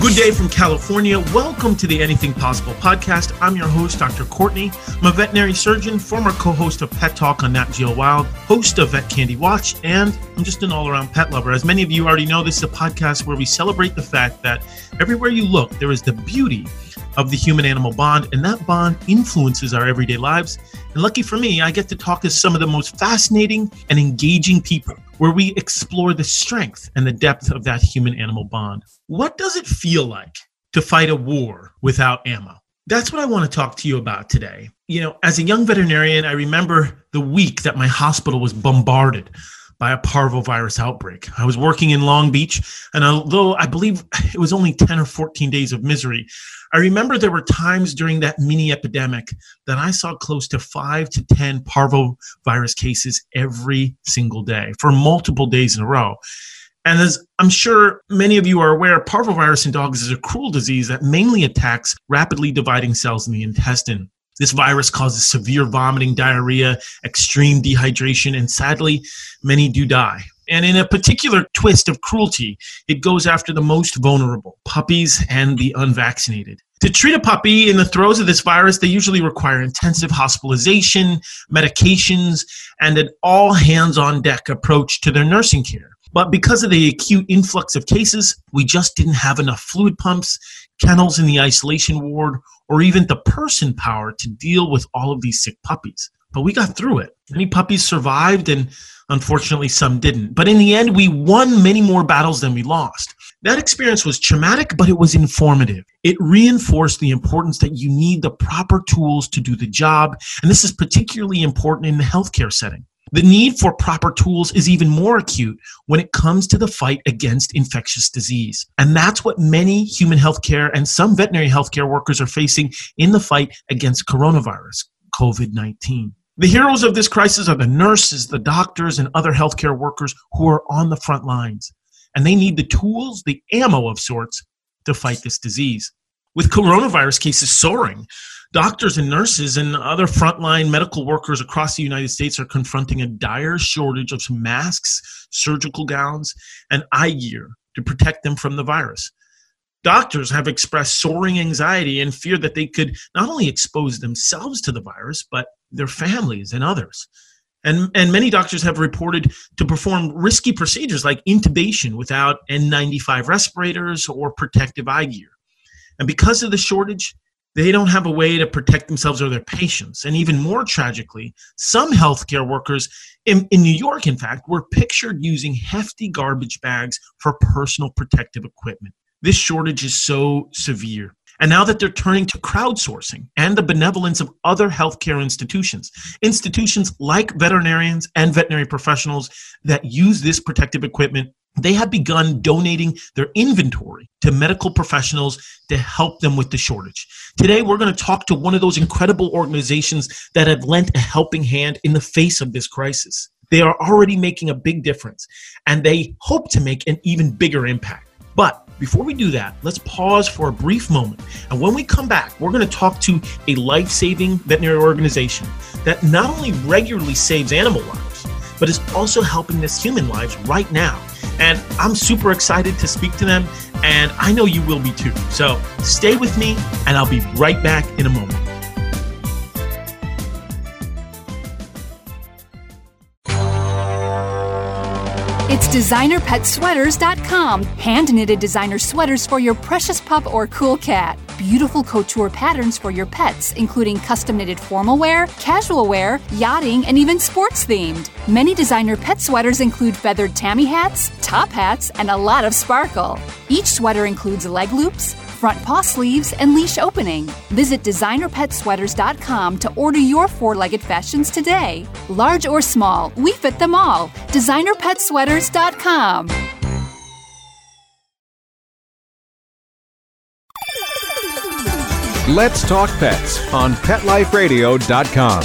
Good day from California. Welcome to the Anything Pawsable podcast. I'm your host, Dr. Courtney. I'm a veterinary surgeon, former co host of Pet Talk on Nat Geo Wild, host of Vet Candy Watch, and I'm just an all around pet lover. As many of you already know, this is a podcast where we celebrate the fact that everywhere you look, there is the beauty of the human animal bond, and that bond influences our everyday lives. And lucky for me, I get to talk to some of the most fascinating and engaging people where we explore the strength and the depth of that human animal bond. What does it feel like to fight a war without ammo? That's what I want to talk to you about today. You know, as a young veterinarian, I remember the week that my hospital was bombarded by a parvovirus outbreak. I was working in Long Beach, and although I believe it was only 10 or 14 days of misery, I remember there were times during that mini epidemic that I saw close to five to 10 parvovirus cases every single day for multiple days in a row. And as I'm sure many of you are aware, parvovirus in dogs is a cruel disease that mainly attacks rapidly dividing cells in the intestine. This virus causes severe vomiting, diarrhea, extreme dehydration, and sadly, many do die. And in a particular twist of cruelty, it goes after the most vulnerable puppies and the unvaccinated. To treat a puppy in the throes of this virus, they usually require intensive hospitalization, medications, and an all hands on deck approach to their nursing care. But because of the acute influx of cases, we just didn't have enough fluid pumps, kennels in the isolation ward, or even the person power to deal with all of these sick puppies. But we got through it. Many puppies survived, and unfortunately, some didn't. But in the end, we won many more battles than we lost. That experience was traumatic, but it was informative. It reinforced the importance that you need the proper tools to do the job. And this is particularly important in the healthcare setting. The need for proper tools is even more acute when it comes to the fight against infectious disease. And that's what many human healthcare and some veterinary healthcare workers are facing in the fight against coronavirus, COVID 19. The heroes of this crisis are the nurses, the doctors, and other healthcare workers who are on the front lines. And they need the tools, the ammo of sorts, to fight this disease. With coronavirus cases soaring, Doctors and nurses and other frontline medical workers across the United States are confronting a dire shortage of masks, surgical gowns, and eye gear to protect them from the virus. Doctors have expressed soaring anxiety and fear that they could not only expose themselves to the virus, but their families and others. And, and many doctors have reported to perform risky procedures like intubation without N95 respirators or protective eye gear. And because of the shortage, they don't have a way to protect themselves or their patients. And even more tragically, some healthcare workers in, in New York, in fact, were pictured using hefty garbage bags for personal protective equipment. This shortage is so severe. And now that they're turning to crowdsourcing and the benevolence of other healthcare institutions, institutions like veterinarians and veterinary professionals that use this protective equipment they have begun donating their inventory to medical professionals to help them with the shortage. Today, we're going to talk to one of those incredible organizations that have lent a helping hand in the face of this crisis. They are already making a big difference, and they hope to make an even bigger impact. But before we do that, let's pause for a brief moment. And when we come back, we're going to talk to a life saving veterinary organization that not only regularly saves animal lives, but is also helping this human lives right now and I'm super excited to speak to them, and I know you will be too. So stay with me, and I'll be right back in a moment. It's designerpetsweaters.com. Hand knitted designer sweaters for your precious pup or cool cat. Beautiful couture patterns for your pets, including custom knitted formal wear, casual wear, yachting, and even sports themed. Many designer pet sweaters include feathered tammy hats, top hats, and a lot of sparkle. Each sweater includes leg loops, front paw sleeves, and leash opening. Visit designerpetsweaters.com to order your four legged fashions today. Large or small, we fit them all. Designerpetsweaters.com. Let's Talk Pets on PetLifeRadio.com.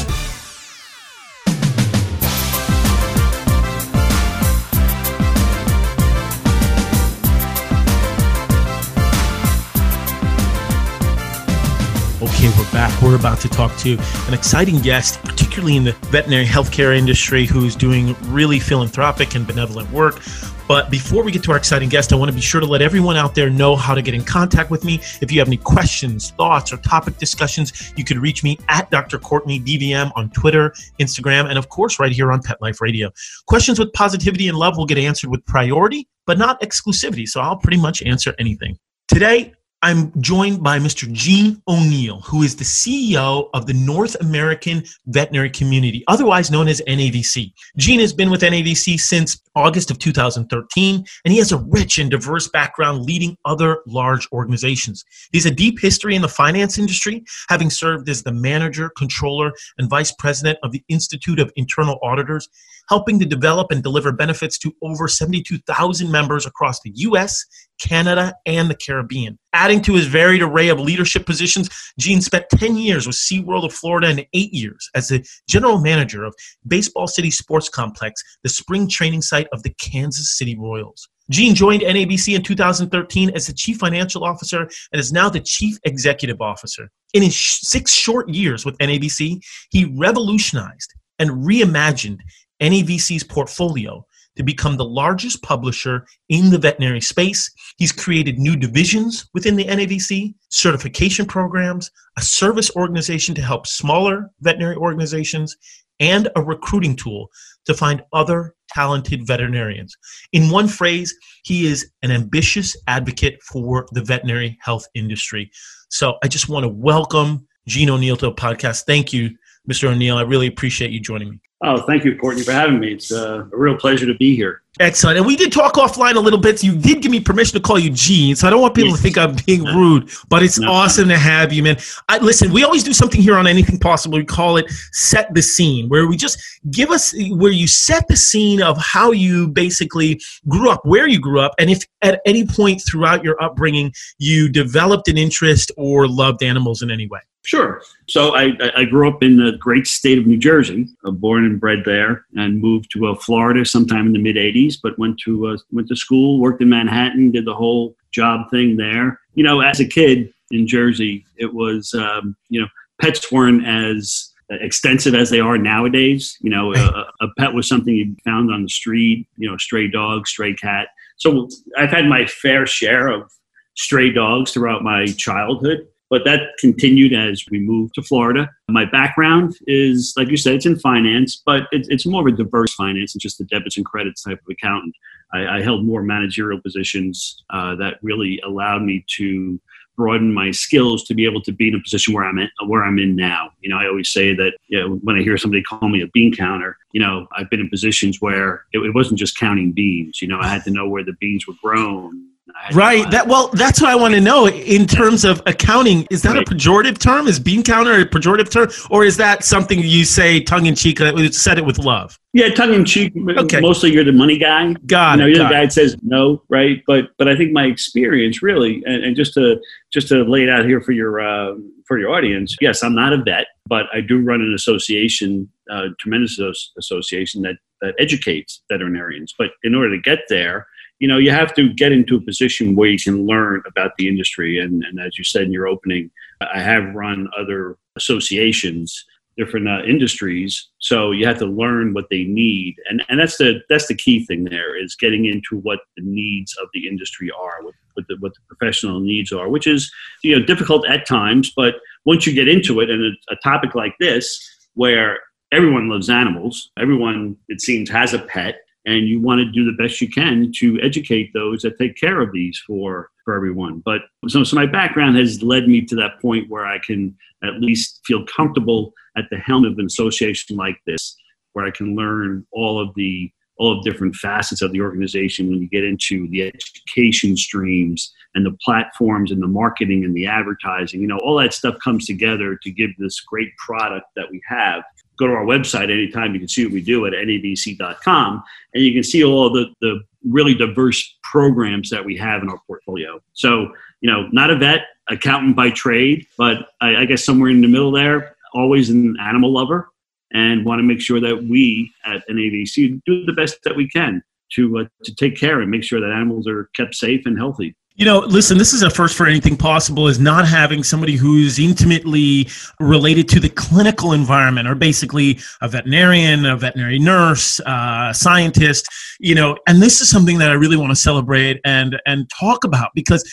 Okay, we're back. We're about to talk to an exciting guest, particularly in the veterinary healthcare industry, who's doing really philanthropic and benevolent work but before we get to our exciting guest, I want to be sure to let everyone out there know how to get in contact with me. If you have any questions, thoughts, or topic discussions, you can reach me at Dr. Courtney DVM on Twitter, Instagram, and of course, right here on Pet Life Radio. Questions with positivity and love will get answered with priority, but not exclusivity. So I'll pretty much answer anything. Today, I'm joined by Mr. Gene O'Neill, who is the CEO of the North American Veterinary Community, otherwise known as NAVC. Gene has been with NAVC since August of 2013, and he has a rich and diverse background leading other large organizations. He has a deep history in the finance industry, having served as the manager, controller, and vice president of the Institute of Internal Auditors helping to develop and deliver benefits to over 72,000 members across the US, Canada, and the Caribbean. Adding to his varied array of leadership positions, Gene spent 10 years with SeaWorld of Florida and eight years as the general manager of Baseball City Sports Complex, the spring training site of the Kansas City Royals. Gene joined NAVC in 2013 as the chief financial officer and is now the chief executive officer. In his six short years with NAVC, he revolutionized and reimagined NAVC's portfolio to become the largest publisher in the veterinary space. He's created new divisions within the NAVC, certification programs, a service organization to help smaller veterinary organizations, and a recruiting tool to find other talented veterinarians. In one phrase, he is an ambitious advocate for the veterinary health industry. So I just want to welcome Gene O'Neill to the podcast. Thank you, Mr. O'Neill. I really appreciate you joining me. Oh, thank you, Courtney, for having me. It's uh, a real pleasure to be here. Excellent. And we did talk offline a little bit. So you did give me permission to call you Gene. So I don't want people to think I'm being rude, but it's no. awesome to have you, man. I, listen, we always do something here on Anything Pawsable. We call it Set the Scene, where we just give us, where you set the scene of how you basically grew up, where you grew up, and if at any point throughout your upbringing you developed an interest or loved animals in any way. Sure. So I, I grew up in the great state of New Jersey, uh, born and bred there, and moved to uh, Florida sometime in the mid '80s. But went to uh, went to school, worked in Manhattan, did the whole job thing there. You know, as a kid in Jersey, it was um, you know pets weren't as extensive as they are nowadays. You know, a, a pet was something you found on the street. You know, stray dog, stray cat. So I've had my fair share of stray dogs throughout my childhood but that continued as we moved to Florida. My background is, like you said, it's in finance, but it's, it's more of a diverse finance than just the debits and credits type of accountant. I, I held more managerial positions uh, that really allowed me to broaden my skills to be able to be in a position where I'm in, where I'm in now. You know, I always say that you know, when I hear somebody call me a bean counter, you know, I've been in positions where it, it wasn't just counting beans. You know, I had to know where the beans were grown Right. That well, that's what I want to know in terms of accounting. Is that right. a pejorative term? Is bean counter a pejorative term, or is that something you say tongue in cheek? Uh, said it with love. Yeah, tongue in cheek. Okay. Mostly, you're the money guy. Got you know, You're the guy that says no, right? But but I think my experience really, and, and just to just to lay it out here for your uh, for your audience. Yes, I'm not a vet, but I do run an association, uh, tremendous association that that educates veterinarians. But in order to get there you know you have to get into a position where you can learn about the industry. And, and as you said in your opening i have run other associations different uh, industries. So you have to learn what they need. And, and that's the that's the key thing there is getting into what the needs of the industry are what, what, the, what the professional needs are which is you know difficult at times. But once you get into it and a, a topic like this where everyone loves animals everyone it seems has a pet and you want to do the best you can to educate those that take care of these for for everyone. But so, so my background has led me to that point where i can at least feel comfortable at the helm of an association like this where i can learn all of the all of different facets of the organization when you get into the education streams and the platforms and the marketing and the advertising. You know all that stuff comes together to give this great product that we have go to our website anytime. You can see what we do at navc.com, and you can see all the, the really diverse programs that we have in our portfolio. So, you know, not a vet, accountant by trade, but I, I guess somewhere in the middle there, always an animal lover, and want to make sure that we at NAVC do the best that we can to uh, to take care and make sure that animals are kept safe and healthy. You know, listen, this is a first for Anything Pawsable is not having somebody who's intimately related to the clinical environment or basically a veterinarian, a veterinary nurse, uh, scientist, you know, and this is something that I really want to celebrate and and talk about because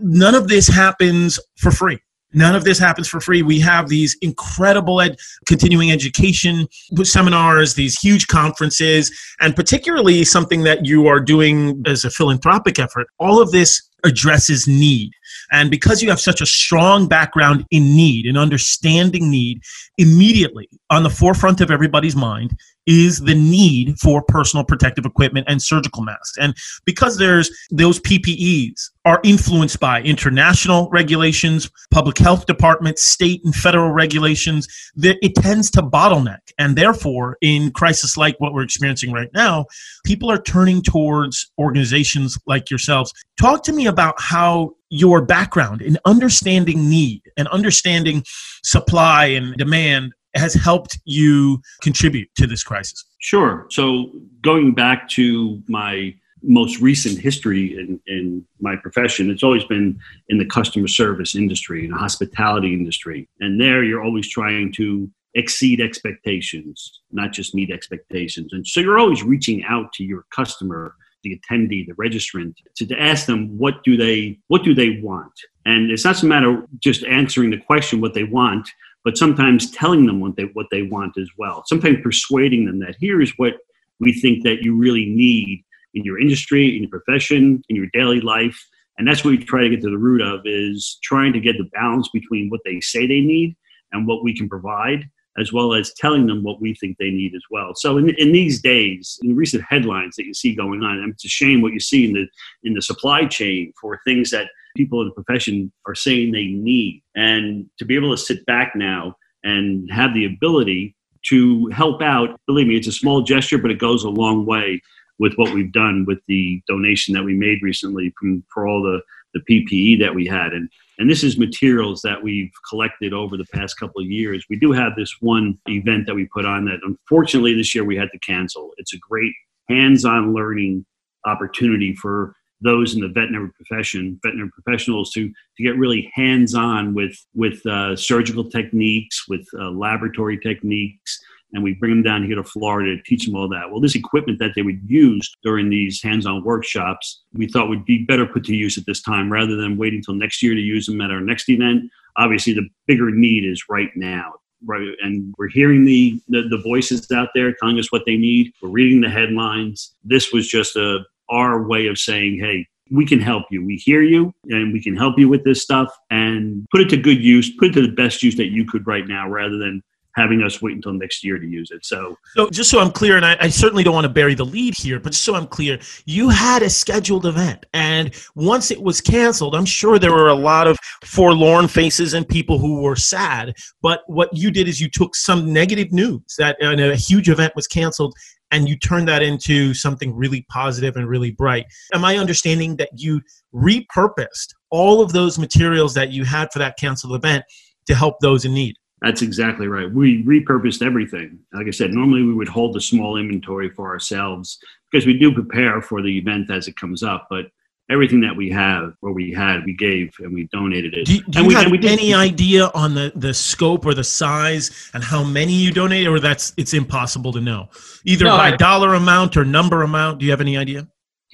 none of this happens for free. None of this happens for free. We have these incredible ed- continuing education seminars, these huge conferences, and particularly something that you are doing as a philanthropic effort. All of this addresses need. And because you have such a strong background in need and understanding need, immediately on the forefront of everybody's mind is the need for personal protective equipment and surgical masks. And because there's those PPEs are influenced by international regulations, public health departments, state and federal regulations, that it tends to bottleneck. And therefore, in crisis like what we're experiencing right now, people are turning towards organizations like yourselves. Talk to me about how your background in understanding need and understanding supply and demand has helped you contribute to this crisis? Sure. So, going back to my most recent history in, in my profession, it's always been in the customer service industry, in the hospitality industry. And there, you're always trying to exceed expectations, not just meet expectations. And so, you're always reaching out to your customer the attendee, the registrant, to, to ask them what do they what do they want. And it's not a matter just answering the question what they want, but sometimes telling them what they what they want as well. Sometimes persuading them that here's what we think that you really need in your industry, in your profession, in your daily life. And that's what we try to get to the root of is trying to get the balance between what they say they need and what we can provide as well as telling them what we think they need as well. So in, in these days, in recent headlines that you see going on, it's a shame what you see in the in the supply chain for things that people in the profession are saying they need. And to be able to sit back now and have the ability to help out, believe me, it's a small gesture, but it goes a long way with what we've done with the donation that we made recently from for all the, the PPE that we had. And and this is materials that we've collected over the past couple of years. We do have this one event that we put on that unfortunately this year we had to cancel. It's a great hands-on learning opportunity for those in the veterinary profession, veterinary professionals, to to get really hands-on with with uh, surgical techniques, with uh, laboratory techniques, and we bring them down here to Florida to teach them all that. Well, this equipment that they would use during these hands-on workshops, we thought would be better put to use at this time rather than waiting until next year to use them at our next event. Obviously, the bigger need is right now. Right, and we're hearing the, the, the voices out there telling us what they need. We're reading the headlines. This was just a our way of saying, hey, we can help you. We hear you and we can help you with this stuff and put it to good use, put it to the best use that you could right now rather than having us wait until next year to use it. So, so just so I'm clear, and I, I, certainly don't want to bury the lead here, but just so I'm clear, you had a scheduled event, and once it was canceled, I'm sure there were a lot of forlorn faces and people who were sad. But what you did is you took some negative news that uh, a huge event was canceled. And you turned that into something really positive and really bright. Am I understanding that you repurposed all of those materials that you had for that canceled event to help those in need? That's exactly right. We repurposed everything. Like I said, normally we would hold a small inventory for ourselves because we do prepare for the event as it comes up. But everything that we have or we had, we gave and we donated it. Do, do and you we, have we any idea on the, the scope or the size and how many you donated, or that's it's impossible to know, either no, by I, dollar amount or number amount? Do you have any idea?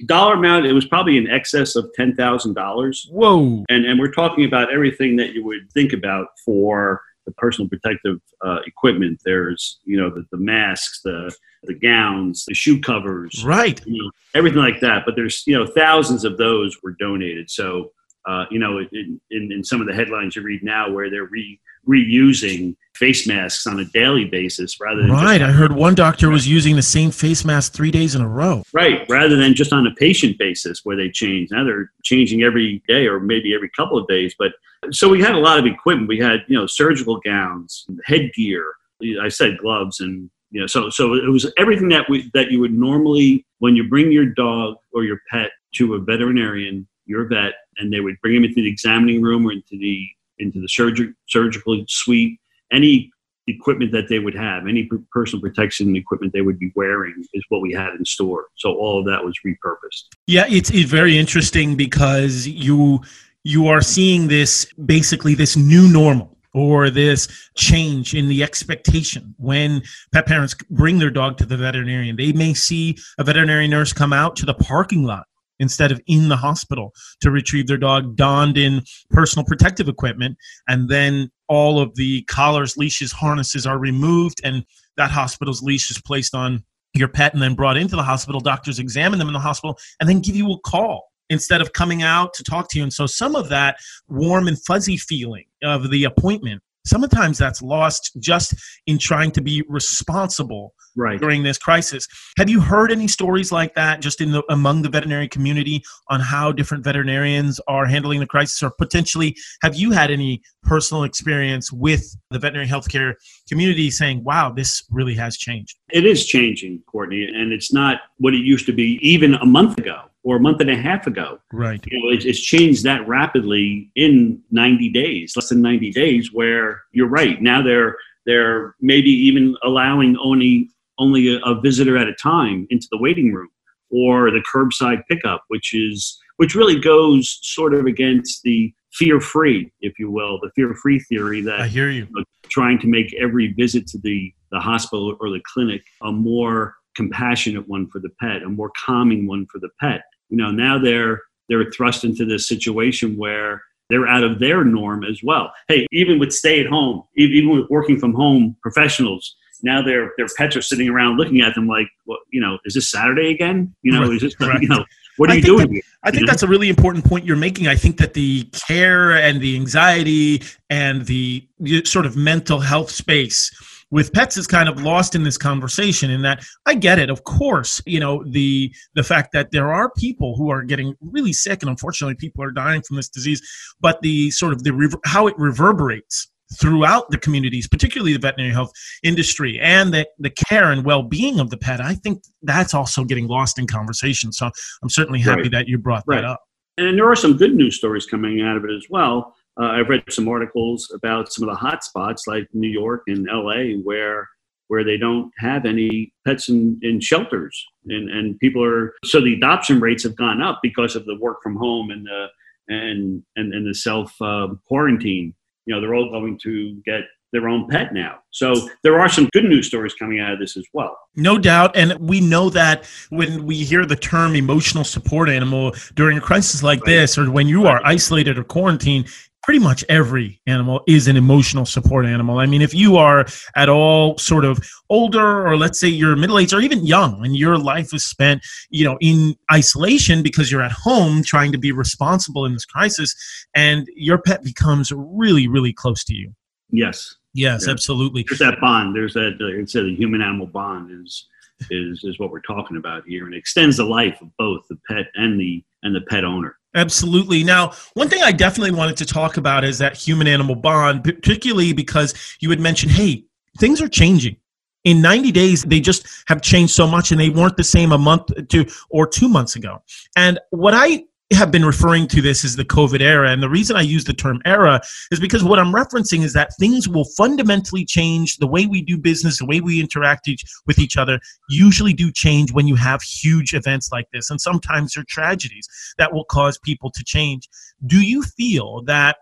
Dollar amount, it was probably in excess of ten thousand dollars. Whoa! And and we're talking about everything that you would think about for the personal protective uh, equipment. There's, you know, the, the masks, the the gowns, the shoe covers, right? You know, everything like that. But there's, you know, thousands of those were donated. So, uh, you know, in, in, in, some of the headlines you read now, where they're re, reusing face masks on a daily basis rather than right. I heard one doctor was using the same face mask three days in a row. Right, rather than just on a patient basis where they change. Now they're changing every day or maybe every couple of days, but so we had a lot of equipment. We had, you know, surgical gowns, headgear. I said gloves, and you know, so so it was everything that we that you would normally when you bring your dog or your pet to a veterinarian, your vet, and they would bring him into the examining room or into the into the surgery, surgical suite. Any equipment that they would have, any personal protection equipment they would be wearing, is what we had in store. So all of that was repurposed. Yeah, it's, it's very interesting because you you are seeing this basically this new normal or this change in the expectation when pet parents bring their dog to the veterinarian they may see a veterinary nurse come out to the parking lot instead of in the hospital to retrieve their dog donned in personal protective equipment and then all of the collars leashes harnesses are removed and that hospital's leash is placed on your pet and then brought into the hospital. Doctors examine them in the hospital and then give you a call instead of coming out to talk to you. And so some of that warm and fuzzy feeling of the appointment sometimes that's lost just in trying to be responsible right. during this crisis. Have you heard any stories like that just in the among the veterinary community on how different veterinarians are handling the crisis or potentially have you had any personal experience with the veterinary healthcare community saying, "Wow, this really has changed." It is changing, Courtney, and it's not what it used to be even a month ago or a month and a half ago. Right. You know, it's, it's changed that rapidly in 90 days, less than 90 days, where you're right. Now they're they're maybe even allowing only only a, a visitor at a time into the waiting room or the curbside pickup, which is which really goes sort of against the fear-free, if you will, the fear-free theory that I hear you. you know, trying to make every visit to the the hospital or the clinic a more compassionate one for the pet, a more calming one for the pet. You know, now they're they're thrust into this situation where they're out of their norm as well. Hey, even with stay at home, even with working from home professionals, now their their pets are sitting around looking at them like, well, you know, is this Saturday again? You know, Right, is this right. you know, what are I you doing that- here? I think You know? that's a really important point you're making. I think that the care and the anxiety and the sort of mental health space with pets is kind of lost in this conversation in that I get it of course you know the the fact that there are people who are getting really sick and unfortunately people are dying from this disease but the sort of the how it reverberates throughout the communities particularly the veterinary health industry and the, the care and well-being of the pet i think that's also getting lost in conversation so i'm certainly happy Right. that you brought Right. that up And there are some good news stories coming out of it as well. Uh, I've read some articles about some of the hot spots like New York and LA where where they don't have any pets in, in shelters and, and people are so the adoption rates have gone up because of the work from home and the and and, and the self uh, quarantine. You know, they're all going to get their own pet now. So there are some good news stories coming out of this as well. No doubt. And we know that when we hear the term emotional support animal during a crisis like Right. this, or when you are isolated or quarantined, pretty much every animal is an emotional support animal. I mean, if you are at all sort of older, or let's say you're middle aged or even young, and your life is spent, you know, in isolation because you're at home trying to be responsible in this crisis, and your pet becomes really, really close to you. Yes. Yes, Yeah. absolutely. there's that bond. There's that. Uh, it's a human animal bond is is is what we're talking about here, and it extends the life of both the pet and the and the pet owner. Absolutely. Now, one thing I definitely wanted to talk about is that human animal bond, particularly because you had mentioned, hey, things are changing. In 90 days, they just have changed so much and they weren't the same a month to or two months ago. And what I have been referring to this as the COVID era. And the reason I use the term era is because what I'm referencing is that things will fundamentally change the way we do business, the way we interact each, with each other, usually do change when you have huge events like this. And sometimes they're tragedies that will cause people to change. Do you feel that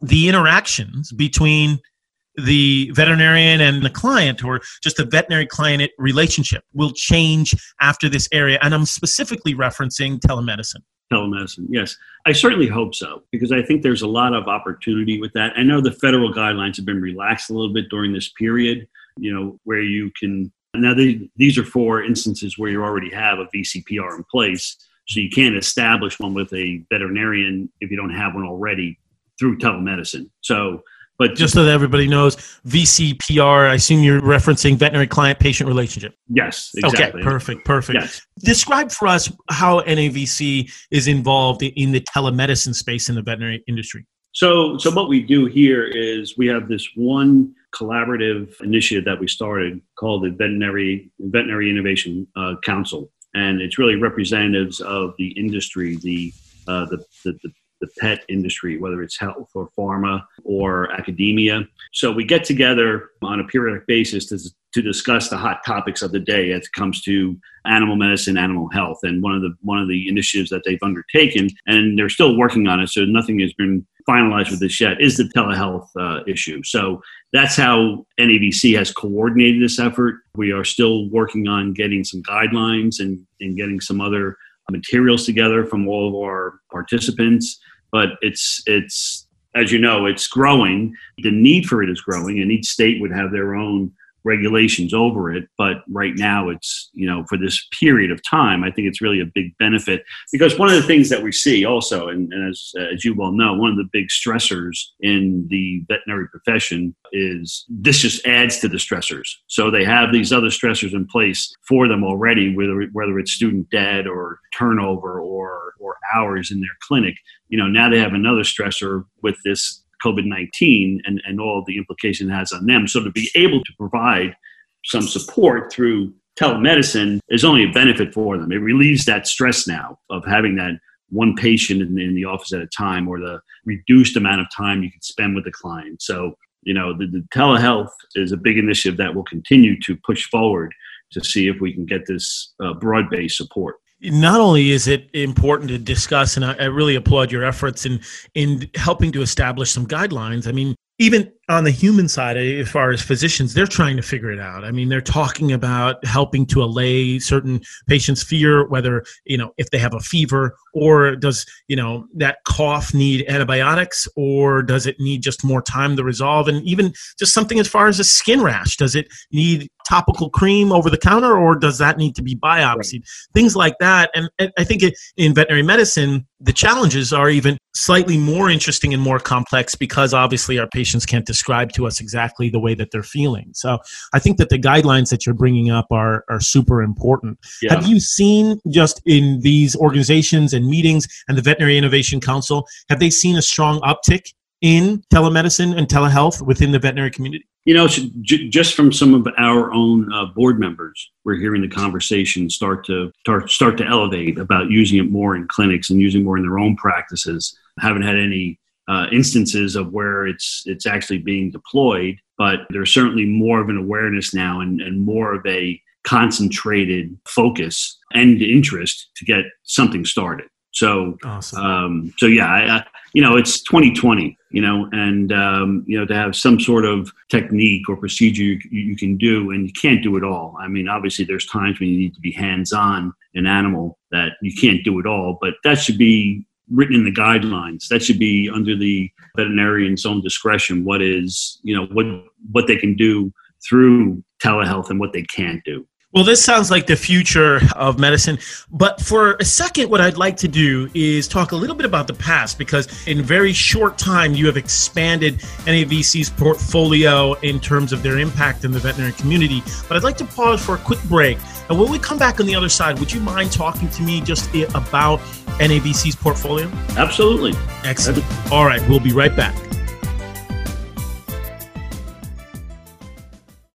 the interactions between the veterinarian and the client or just the veterinary client relationship will change after this area and i'm specifically referencing telemedicine Telemedicine, yes, I certainly hope so because I think there's a lot of opportunity with that. I know the federal guidelines have been relaxed a little bit during this period. You know, where you can now they, these are for instances where you already have a VCPR in place, so you can't establish one with a veterinarian if you don't have one already through telemedicine. So, but just so that everybody knows vcpr i assume you're referencing veterinary client patient relationship yes, exactly. okay perfect perfect Yes. describe for us how navc is involved in the telemedicine space in the veterinary industry So, so what we do here is we have this one collaborative initiative that we started called the Veterinary Veterinary Innovation uh, Council, and it's really representatives of the industry, the uh, the, the, the the pet industry, whether it's health or pharma or academia. So we get together on a periodic basis to, to discuss the hot topics of the day as it comes to animal medicine, animal health, and one of the one of the initiatives that they've undertaken, and they're still working on it. So nothing has been finalized with this yet. Is the telehealth uh, issue? So that's how NAVC has coordinated this effort. We are still working on getting some guidelines and, and getting some other materials together from all of our participants but it's it's as you know it's growing. The need for it is growing and each state would have their own regulations over it but right now it's you know for this period of time i think it's really a big benefit. Because one of the things that we see also and, and as, as you well know one of the big stressors in the veterinary profession is this just adds to the stressors. So they have these other stressors in place for them already whether, whether it's student debt or turnover or or hours in their clinic. You know now they have another stressor with this COVID 19 and, and all the implication it has on them. So to be able to provide some support through telemedicine is only a benefit for them. It relieves that stress now of having that one patient in, in the office at a time or the reduced amount of time you can spend with the client. So, you know, the, the telehealth is a big initiative that will continue to push forward to see if we can get this uh, broad based support not only is it important to discuss, and I, I, really applaud your efforts in in helping to establish some guidelines. I mean, even on the human side, eh, as far as physicians, they're trying to figure it out. I mean, they're talking about helping to allay certain patients' fear, whether you know if they have a fever or does you know that cough need antibiotics or does it need just more time to resolve, and even just something as far as a skin rash, does it need topical cream over the counter or does that need to be biopsied? Right. Things like that, and, and I think in veterinary medicine, the challenges are even slightly more interesting and more complex because obviously our patients can't describe to us exactly the way that they're feeling. So I think that the guidelines that you're bringing up are, are super important. Yeah. Have you seen just in these organizations and meetings and the Veterinary Innovation Council, have they seen a strong uptick in telemedicine and telehealth within the veterinary community? You know, just from some of our own uh, board members, we're hearing the conversation start to start, start to elevate about using it more in clinics and using more in their own practices. haven't had any uh, instances of where it's it's actually being deployed, but there's certainly more of an awareness now and, and more of a concentrated focus and interest to get something started. So, awesome. um, so yeah, I, I, you know, it's 2020, you know, and um, you know, to have some sort of technique or procedure you, you, can do, and you can't do it all. I mean, obviously, there's times when you need to be hands-on an animal that you can't do it all, but that should be written in the guidelines. That should be under the veterinarian's own discretion. What is, you know, what what they can do through telehealth and what they can't do. Well, this sounds like the future of medicine. But for a second, what I'd like to do is talk a little bit about the past because in very short time, you have expanded NAVC's portfolio in terms of their impact in the veterinary community. But I'd like to pause for a quick break. And when we come back on the other side, would you mind talking to me just about NAVC's portfolio? Absolutely. Excellent. All right, we'll be right back.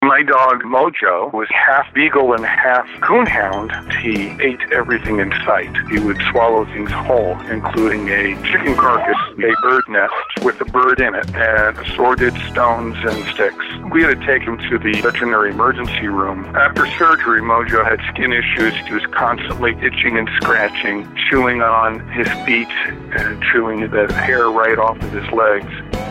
My dog Mojo was half beagle and half coonhound. He ate everything in sight. He would swallow things whole, including a chicken carcass, a bird nest with a bird in it, and assorted stones and sticks. We had to take him to the veterinary emergency room. After surgery, Mojo had skin issues. He was constantly itching and scratching, chewing on his feet and chewing the hair right off of his legs,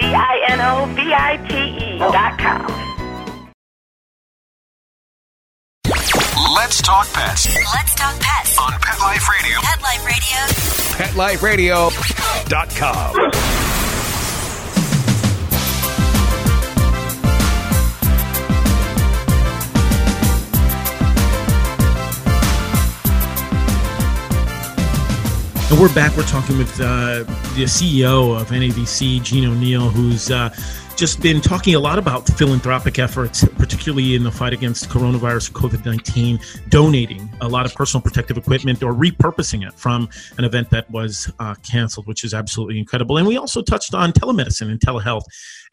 D-I-N-O-V-I-T-E dot com. Let's talk pets. Let's talk pets on Pet Life Radio. Pet Life Radio. PetLifeRadio.com. And we're back. We're talking with uh, the CEO of NAVC, Gene O'Neill, who's uh, just been talking a lot about philanthropic efforts, particularly in the fight against coronavirus COVID 19, donating a lot of personal protective equipment or repurposing it from an event that was uh, canceled, which is absolutely incredible. And we also touched on telemedicine and telehealth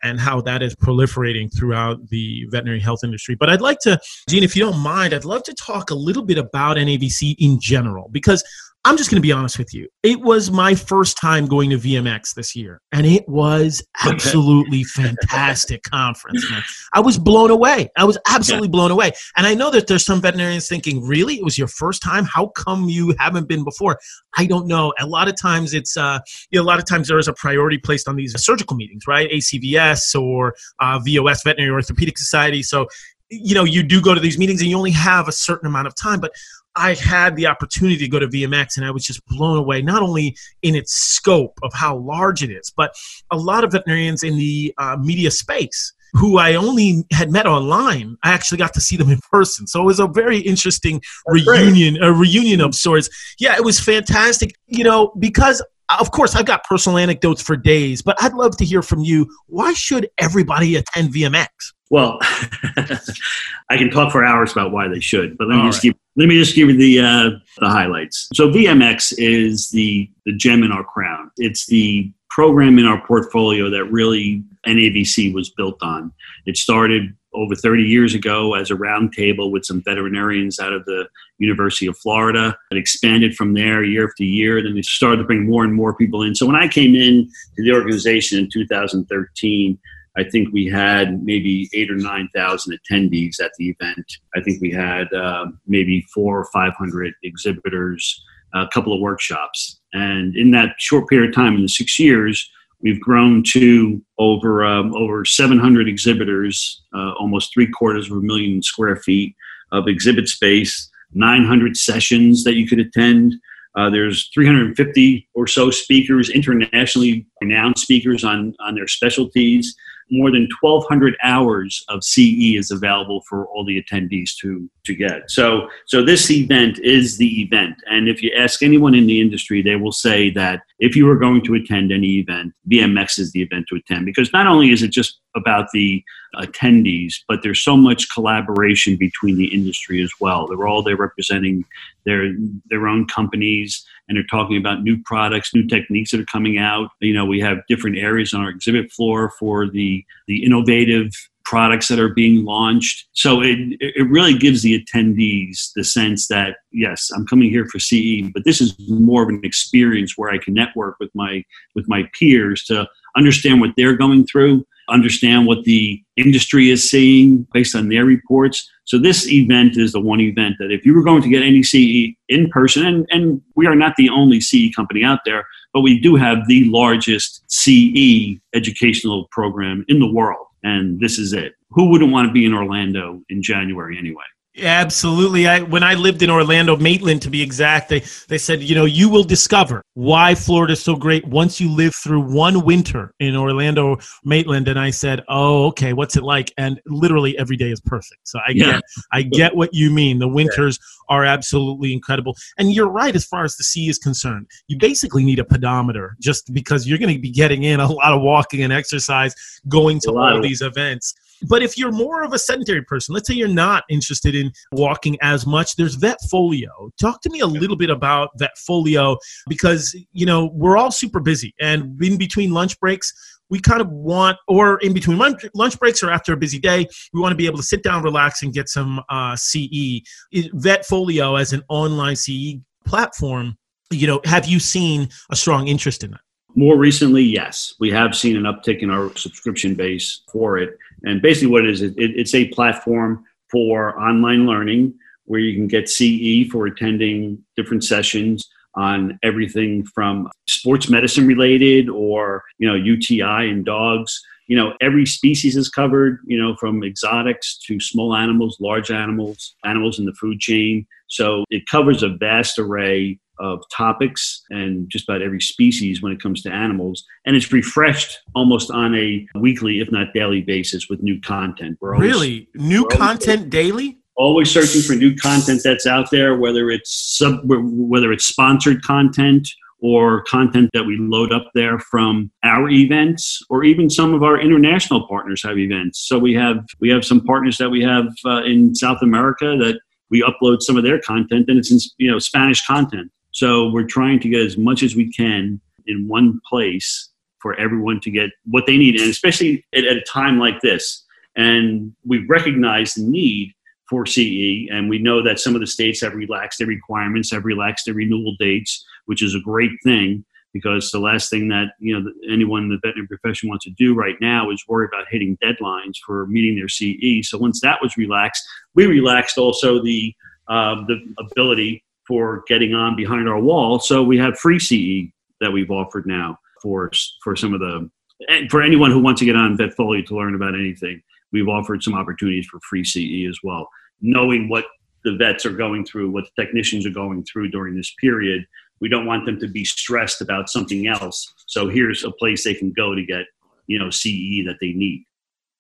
and how that is proliferating throughout the veterinary health industry. But I'd like to, Gene, if you don't mind, I'd love to talk a little bit about NAVC in general, because I'm just going to be honest with you. It was my first time going to VMX this year, and it was absolutely fantastic conference, man. I was blown away. I was absolutely yeah. blown away. And I know that there's some veterinarians thinking, really? It was your first time? How come you haven't been before? I don't know. A lot of times it's, uh, you know, a lot of times there is a priority placed on these surgical meetings, right? ACVS or uh, VOS, Veterinary Orthopedic Society. So you know you do go to these meetings and you only have a certain amount of time but I had the opportunity to go to VMX and I was just blown away, not only in its scope of how large it is, but a lot of veterinarians in the uh, media space who I only had met online, I actually got to see them in person. So it was a very interesting That's reunion, great. a reunion of sorts. Yeah, it was fantastic, you know, because of course I've got personal anecdotes for days, but I'd love to hear from you. Why should everybody attend VMX? Well, I can talk for hours about why they should, but let me All just right. give let me just give you the uh, the highlights. So VMX is the the gem in our crown. It's the program in our portfolio that really NAVC was built on. It started over 30 years ago as a roundtable with some veterinarians out of the University of Florida. It expanded from there year after year. Then they started to bring more and more people in. So when I came in to the organization in 2013, I think we had maybe eight or nine thousand attendees at the event. I think we had uh, maybe four or five hundred exhibitors, a couple of workshops, and in that short period of time, in the six years, we've grown to over um, over 700 exhibitors, uh, almost three quarters of a million square feet of exhibit space, 900 sessions that you could attend. Uh, there's 350 or so speakers, internationally renowned speakers on, on their specialties more than 1,200 hours of CE is available for all the attendees to, to get. So, so this event is the event. And if you ask anyone in the industry, they will say that if you are going to attend any event, VMX is the event to attend because not only is it just about the attendees, but there's so much collaboration between the industry as well. They're all there representing their their own companies and they're talking about new products, new techniques that are coming out. You know, we have different areas on our exhibit floor for the the innovative products that are being launched. So it, it really gives the attendees the sense that, yes, I'm coming here for CE, but this is more of an experience where I can network with my, with my peers to understand what they're going through, understand what the industry is seeing based on their reports. So this event is the one event that if you were going to get any CE in person, and, and we are not the only CE company out there, but we do have the largest CE educational program in the world and this is it. Who wouldn't want to be in Orlando in January anyway? Absolutely. I when I lived in Orlando, Maitland to be exact, they, they said, you know, you will discover why Florida is so great once you live through one winter in Orlando, Maitland. And I said, Oh, okay, what's it like? And literally every day is perfect. So I yeah. get I get what you mean. The winters yeah. are absolutely incredible. And you're right as far as the CE is concerned. You basically need a pedometer just because you're gonna be getting in a lot of walking and exercise going to all of these events. But if you're more of a sedentary person, let's say you're not interested in walking as much, there's Vetfolio. Talk to me a little bit about Vetfolio because, you know, we're all super busy and in between lunch breaks, we kind of want, or in between lunch, breaks or after a busy day, we want to be able to sit down, relax, and get some uh, CE. Vetfolio as an online CE platform, you know, have you seen a strong interest in that? More recently, yes. We have seen an uptick in our subscription base for it. And basically, what it is, it, it's a platform for online learning where you can get CE for attending different sessions on everything from sports medicine related or you know UTI in dogs. You know, every species is covered, you know, from exotics to small animals, large animals, animals in the food chain. So it covers a vast array of topics and just about every species when it comes to animals. And it's refreshed almost on a weekly, if not daily basis with new content. We're always, really? New content always, daily? Always searching for new content that's out there, whether it's sub, whether it's sponsored content or content that we load up there from our events or even some of our international partners have events so we have we have some partners that we have uh, in south america that we upload some of their content and it's in you know spanish content so we're trying to get as much as we can in one place for everyone to get what they need and especially at, at a time like this and we recognize the need for CE, and we know that some of the states have relaxed their requirements, have relaxed their renewal dates, which is a great thing because the last thing that you know anyone in the veterinary profession wants to do right now is worry about hitting deadlines for meeting their CE. So once that was relaxed, we relaxed also the um, the ability for getting on behind our wall. So we have free CE that we've offered now for for some of the eh, for anyone who wants to get on Vetfolio to learn about anything. We've offered some opportunities for free CE as well, knowing what the vets are going through, what the technicians are going through during this period we don't want them to be stressed about something else. So here's a place they can go to get, you know, CE that they need.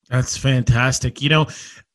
That's fantastic. You know,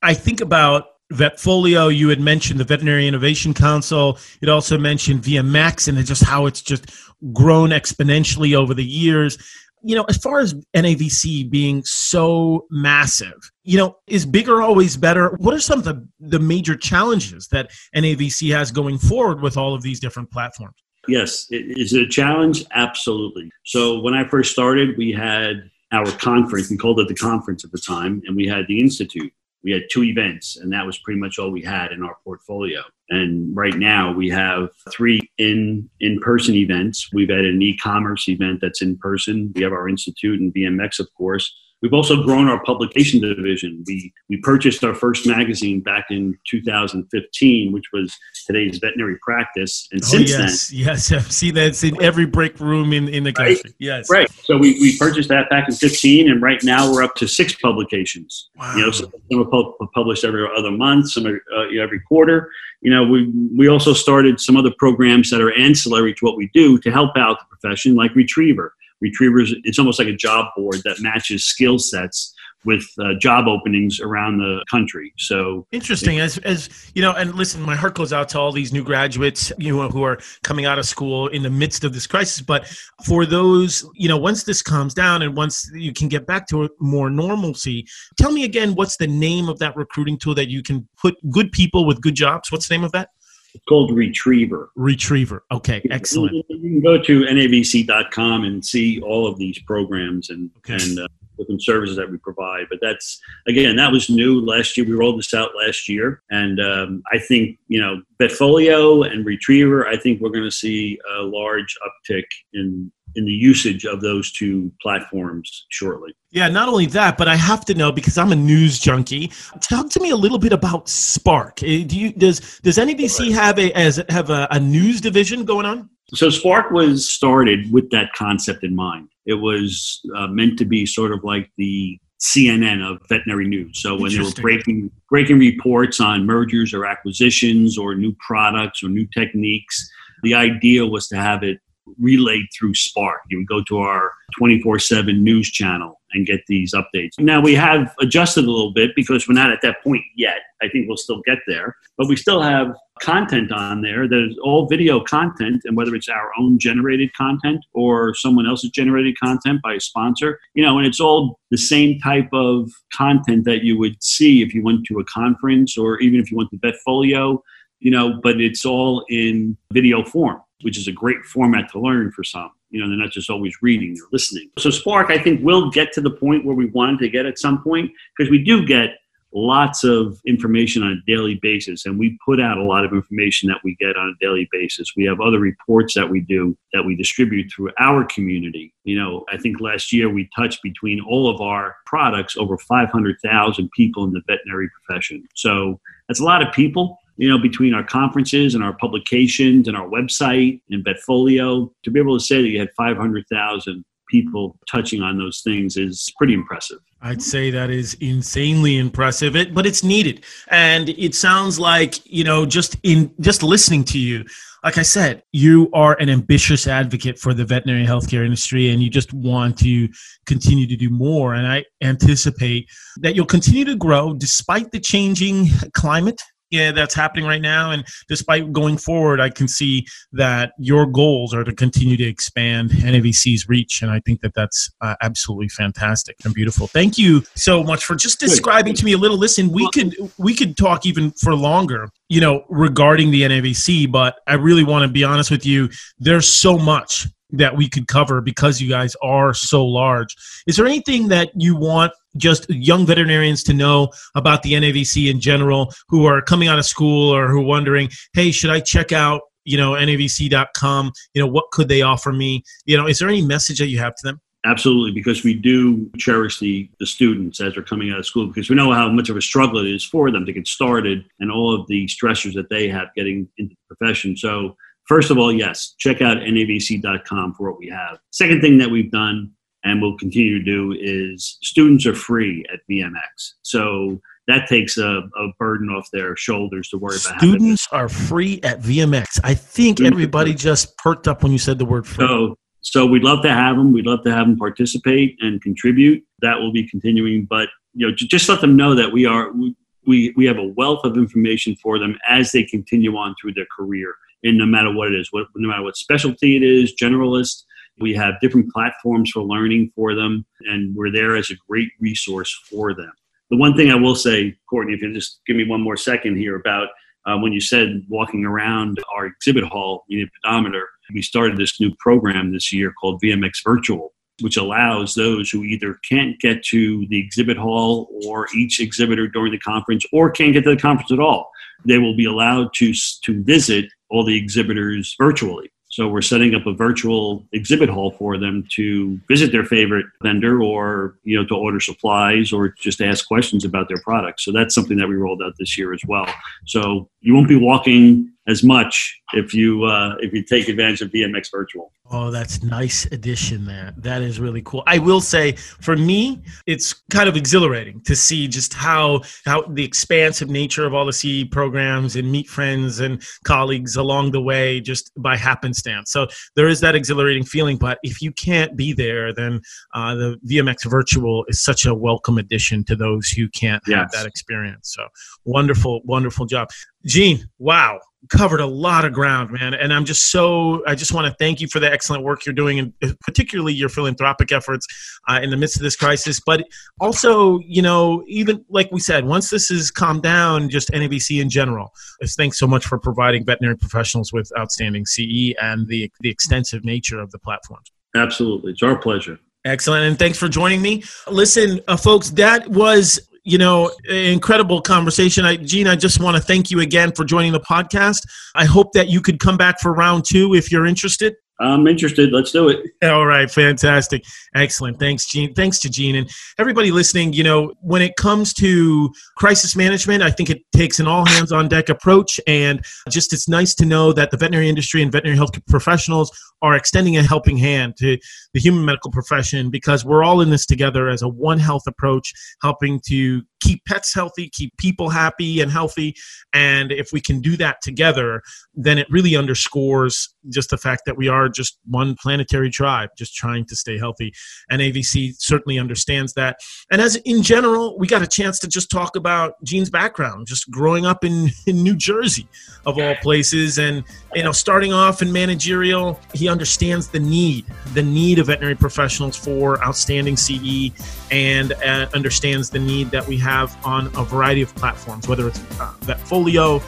I think about Vetfolio, you had mentioned the Veterinary Innovation Council. It also mentioned VMX and just how it's just grown exponentially over the years. You know, as far as NAVC being so massive, you know, is bigger always better? What are some of the, the major challenges that NAVC has going forward with all of these different platforms? Yes. Is it a challenge? Absolutely. So when I first started, we had our conference. We called it the conference at the time, and we had the institute. We had two events, and that was pretty much all we had in our portfolio. And right now, we have three in in person events. We've had an e-commerce event that's in person. We have our institute and VMX, of course. We've also grown our publication division. We we purchased our first magazine back in 2015, which was today's veterinary practice, and oh, since yes, then, yes, I've seen that. It's in every break room in, in the country. Right? Yes, right. So we, we purchased that back in 15, and right now we're up to six publications. Wow. You know, some, some are published every other month, some are uh, every quarter. You know, we we also started some other programs that are ancillary to what we do to help out the profession, like Retriever retrievers it's almost like a job board that matches skill sets with uh, job openings around the country. So interesting. As as you know, and listen, my heart goes out to all these new graduates, you know, who are coming out of school in the midst of this crisis. But for those, you know, once this calms down and once you can get back to more normalcy, tell me again, what's the name of that recruiting tool that you can put good people with good jobs? What's the name of that? It's called Retriever. Retriever. Okay, excellent. You can go to navc.com and see all of these programs and okay. and uh, different services that we provide. But that's again, that was new last year. We rolled this out last year, and um, I think you know Vetfolio and Retriever. I think we're going to see a large uptick in in the usage of those two platforms shortly. Yeah, not only that, but I have to know because I'm a news junkie. Talk to me a little bit about Spark. Eh, do you does does NAVC have a as have a, a news division going on? So Spark was started with that concept in mind. It was uh, meant to be sort of like the CNN of veterinary news. So when they were breaking breaking reports on mergers or acquisitions or new products or new techniques, the idea was to have it relayed through Spark. You would go to our 24 7 news channel and get these updates. Now, we have adjusted a little bit because we're not at that point yet. I think we'll still get there, but we still have content on there that is all video content, and whether it's our own generated content or someone else's generated content by a sponsor, you know, and it's all the same type of content that you would see if you went to a conference or even if you went to Vetfolio, you know, but it's all in video form which is a great format to learn for some. You know, they're not just always reading, they're listening. So Spark, I think, will get to the point where we wanted to get at some point because we do get lots of information on a daily basis and we put out a lot of information that we get on a daily basis we have other reports that we do that we distribute through our community you know i think last year we touched between all of our products over 500000 people in the veterinary profession so that's a lot of people you know, between our conferences and our publications and our website and Vetfolio, to be able to say that you had 500,000 people touching on those things is pretty impressive. I'd say that is insanely impressive, it, but it's needed. And it sounds like, you know, just in just listening to you, like I said, you are an ambitious advocate for the veterinary healthcare industry and you just want to continue to do more. And I anticipate that you'll continue to grow despite the changing climate yeah, that's happening right now. And despite going forward, I can see that your goals are to continue to expand NAVC's reach. And I think that that's uh, absolutely fantastic and beautiful. Thank you so much for just describing to me a little. Listen, we could we could talk even for longer, you know, regarding the NAVC, but I really want to be honest with you. There's so much that we could cover because you guys are so large. Is there anything that you want just young veterinarians to know about the NAVC in general who are coming out of school or who are wondering, hey, should I check out, you know, NAVC.com? You know, what could they offer me? You know, is there any message that you have to them? Absolutely, because we do cherish the, the students as they're coming out of school because we know how much of a struggle it is for them to get started and all of the stressors that they have getting into the profession. So First of all, yes, check out navc.com for what we have. Second thing that we've done and will continue to do is students are free at VMX. So that takes a, a burden off their shoulders to worry about. Students are free at VMX. I think everybody just perked up when you said the word free. So, so we'd love to have them. We'd love to have them participate and contribute. That will be continuing, but you know, just let them know that we are we, we, we have a wealth of information for them as they continue on through their career and no matter what it is, what, no matter what specialty it is, generalist. We have different platforms for learning for them, and we're there as a great resource for them. The one thing I will say, Courtney, if you just give me one more second here about uh, when you said walking around our exhibit hall, you need pedometer. We started this new program this year called VMX Virtual, which allows those who either can't get to the exhibit hall or each exhibitor during the conference or can't get to the conference at all. They will be allowed to, to visit all the exhibitors virtually. So we're setting up a virtual exhibit hall for them to visit their favorite vendor or, you know, to order supplies or just ask questions about their products. So that's something that we rolled out this year as well. So you won't be walking as much if you uh, if you take advantage of VMX Virtual. Oh, that's nice addition there. That is really cool. I will say, for me, it's kind of exhilarating to see just how how the expansive nature of all the CE programs and meet friends and colleagues along the way, just by happenstance. So there is that exhilarating feeling. But if you can't be there, then uh, the VMX Virtual is such a welcome addition to those who can't yes. have that experience. So wonderful, wonderful job, Gene. Wow covered a lot of ground, man. And I'm just so, I just want to thank you for the excellent work you're doing, and particularly your philanthropic efforts uh, in the midst of this crisis. But also, you know, even like we said, once this is calmed down, just NAVC in general, thanks so much for providing veterinary professionals with outstanding CE and the, the extensive nature of the platforms. Absolutely. It's our pleasure. Excellent. And thanks for joining me. Listen, uh, folks, that was you know, incredible conversation. I, Gene, I just want to thank you again for joining the podcast. I hope that you could come back for round two if you're interested. I'm interested. Let's do it. All right, fantastic, excellent. Thanks, Gene. Thanks to Gene and everybody listening. You know, when it comes to crisis management, I think it takes an all hands on deck approach, and just it's nice to know that the veterinary industry and veterinary health professionals are extending a helping hand to the human medical profession because we're all in this together as a one health approach, helping to keep pets healthy, keep people happy and healthy. And if we can do that together, then it really underscores just the fact that we are just one planetary tribe, just trying to stay healthy. NAVC certainly understands that. And as in general, we got a chance to just talk about Gene's background, just growing up in, in New Jersey, of all places, and you know, starting off in managerial, he understands the need, the need of veterinary professionals for outstanding CE, and uh, understands the need that we have on a variety of platforms, whether it's uh, Vetfolio,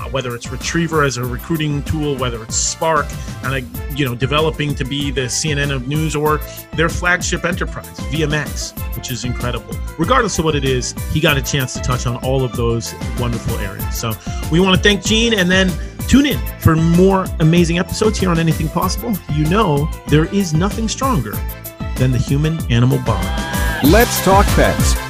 uh, whether it's Retriever as a recruiting tool, whether it's Spark, and uh, you know developing to be the CNN of news, or their flagship enterprise VMX, which is incredible. Regardless of what it is, he got a chance to touch on all of those wonderful areas. So we want to thank Gene, and then tune in for more amazing episodes here on Anything Pawsable. You know there is nothing stronger than the human animal bond. Let's talk pets